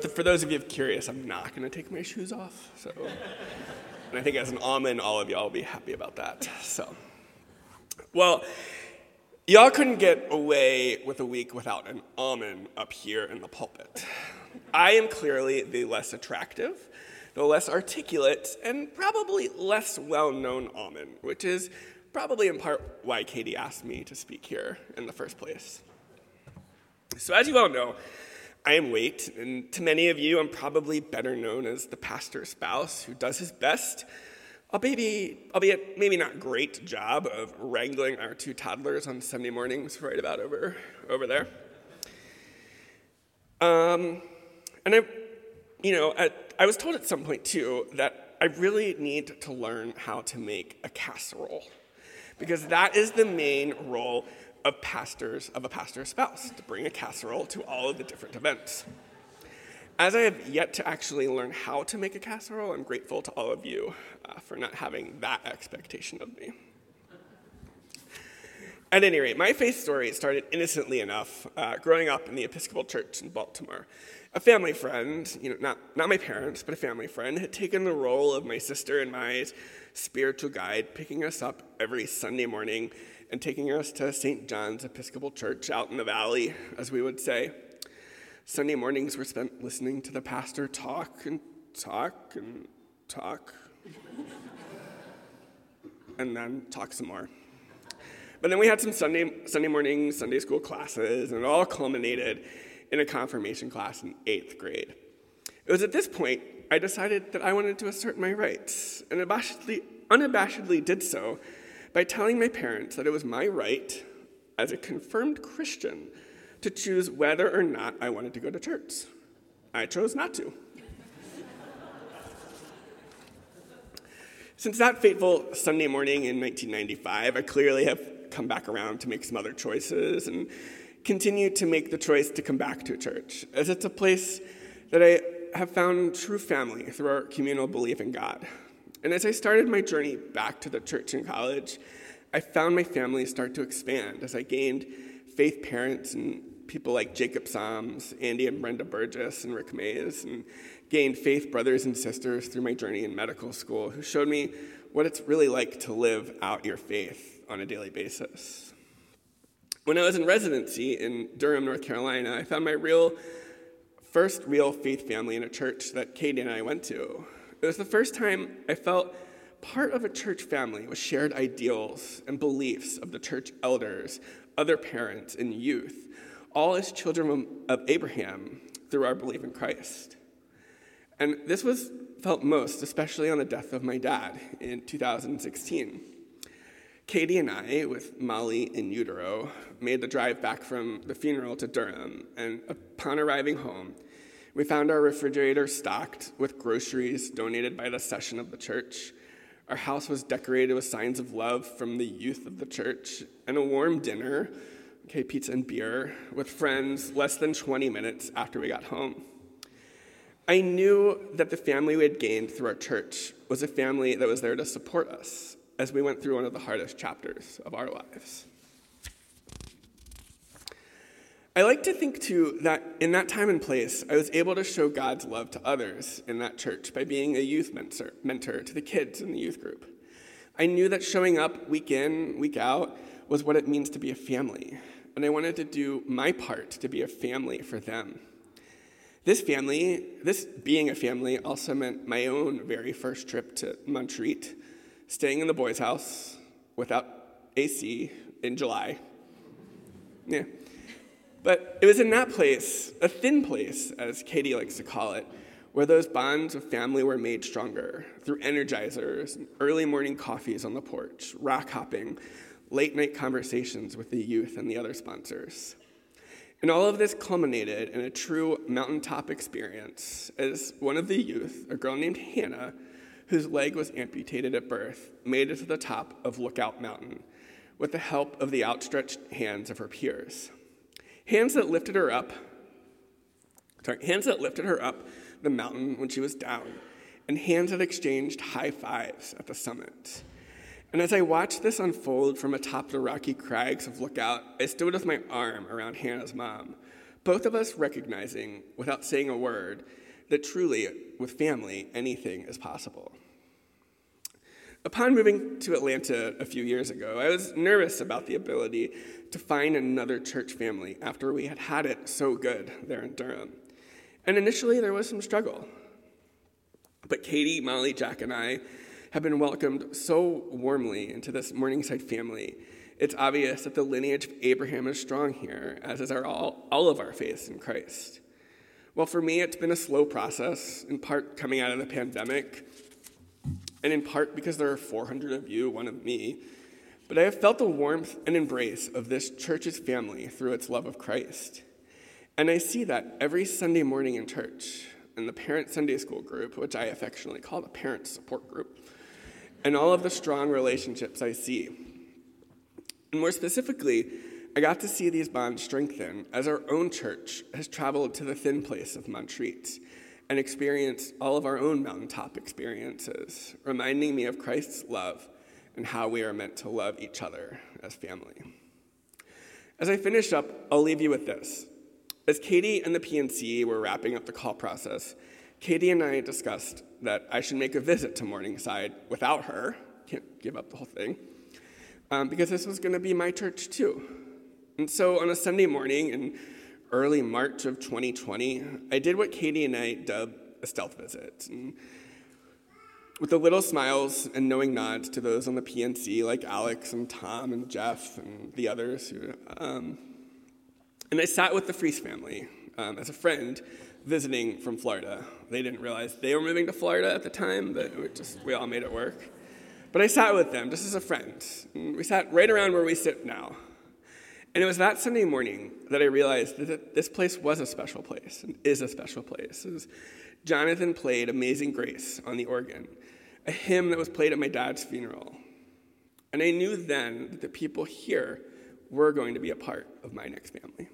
for, for those of you curious, I'm not going to take my shoes off. So, and I think as an almond, all of y'all will be happy about that. So, well, y'all couldn't get away with a week without an almond up here in the pulpit. I am clearly the less attractive, the less articulate, and probably less well known almond, which is probably in part why Katie asked me to speak here in the first place. So, as you all know, I am Wait, and to many of you, I'm probably better known as the pastor's spouse who does his best, albeit, albeit maybe not great job of wrangling our two toddlers on Sunday mornings right about over, over there. Um, and I, you know, at, I was told at some point too that I really need to learn how to make a casserole because that is the main role of pastors of a pastor's spouse to bring a casserole to all of the different events. As I have yet to actually learn how to make a casserole, I'm grateful to all of you uh, for not having that expectation of me. At any rate, my faith story started innocently enough uh, growing up in the Episcopal Church in Baltimore. A family friend, you know, not, not my parents, but a family friend, had taken the role of my sister and my spiritual guide, picking us up every Sunday morning and taking us to St. John's Episcopal Church out in the valley, as we would say. Sunday mornings were spent listening to the pastor talk and talk and talk, and then talk some more. But then we had some Sunday, Sunday morning Sunday school classes, and it all culminated in a confirmation class in eighth grade. It was at this point I decided that I wanted to assert my rights, and unabashedly, unabashedly did so by telling my parents that it was my right, as a confirmed Christian, to choose whether or not I wanted to go to church. I chose not to. Since that fateful Sunday morning in 1995, I clearly have come back around to make some other choices and continue to make the choice to come back to church, as it's a place that I have found true family through our communal belief in God. And as I started my journey back to the church in college, I found my family start to expand as I gained faith parents and people like Jacob Soms, Andy and Brenda Burgess, and Rick Mays, and gained faith brothers and sisters through my journey in medical school who showed me what it's really like to live out your faith on a daily basis. When I was in residency in Durham, North Carolina, I found my real first real faith family in a church that Katie and I went to. It was the first time I felt part of a church family with shared ideals and beliefs of the church elders, other parents, and youth, all as children of Abraham through our belief in Christ. And this was felt most, especially on the death of my dad in 2016. Katie and I, with Molly in utero, made the drive back from the funeral to Durham, and upon arriving home, we found our refrigerator stocked with groceries donated by the session of the church. Our house was decorated with signs of love from the youth of the church, and a warm dinner, okay, pizza and beer, with friends less than 20 minutes after we got home. I knew that the family we had gained through our church was a family that was there to support us as we went through one of the hardest chapters of our lives. I like to think, too, that in that time and place, I was able to show God's love to others in that church by being a youth mentor, mentor to the kids in the youth group. I knew that showing up week in, week out was what it means to be a family, and I wanted to do my part to be a family for them. This family, this being a family, also meant my own very first trip to Montreat, staying in the boys' house without AC in July. Yeah. But it was in that place, a thin place, as Katie likes to call it, where those bonds of family were made stronger through energizers, early morning coffees on the porch, rock hopping, late night conversations with the youth and the other sponsors. And all of this culminated in a true mountaintop experience as one of the youth, a girl named Hannah, whose leg was amputated at birth, made it to the top of Lookout Mountain with the help of the outstretched hands of her peers. Hands that lifted her up, sorry, hands that lifted her up the mountain when she was down, and hands that exchanged high fives at the summit. And as I watched this unfold from atop the rocky crags of Lookout, I stood with my arm around Hannah's mom, both of us recognizing, without saying a word, that truly, with family, anything is possible. Upon moving to Atlanta a few years ago, I was nervous about the ability to find another church family after we had had it so good there in Durham. And initially, there was some struggle. But Katie, Molly, Jack, and I have been welcomed so warmly into this Morningside family. It's obvious that the lineage of Abraham is strong here, as is our, all, all of our faith in Christ. Well, for me, it's been a slow process, in part coming out of the pandemic, and in part because there are 400 of you, one of me. But I have felt the warmth and embrace of this church's family through its love of Christ. And I see that every Sunday morning in church, in the Parent Sunday School group, which I affectionately call the Parent Support Group, and all of the strong relationships I see. And more specifically, I got to see these bonds strengthen as our own church has traveled to the thin place of Montreat and experienced all of our own mountaintop experiences, reminding me of Christ's love and how we are meant to love each other as family. As I finish up, I'll leave you with this. As Katie and the PNC were wrapping up the call process, Katie and I discussed that I should make a visit to Morningside without her. Can't give up the whole thing. Um, because this was going to be my church too. And so on a Sunday morning in early March of 2020, I did what Katie and I dubbed a stealth visit. And with the little smiles and knowing nods to those on the PNC, like Alex and Tom and Jeff and the others. Who, um, and I sat with the Freeze family um, as a friend visiting from Florida. They didn't realize they were moving to Florida at the time, but we, just, we all made it work. But I sat with them just as a friend. And we sat right around where we sit now. And it was that Sunday morning that I realized that this place was a special place and is a special place. Jonathan played Amazing Grace on the organ, a hymn that was played at my dad's funeral. And I knew then that the people here were going to be a part of my next family.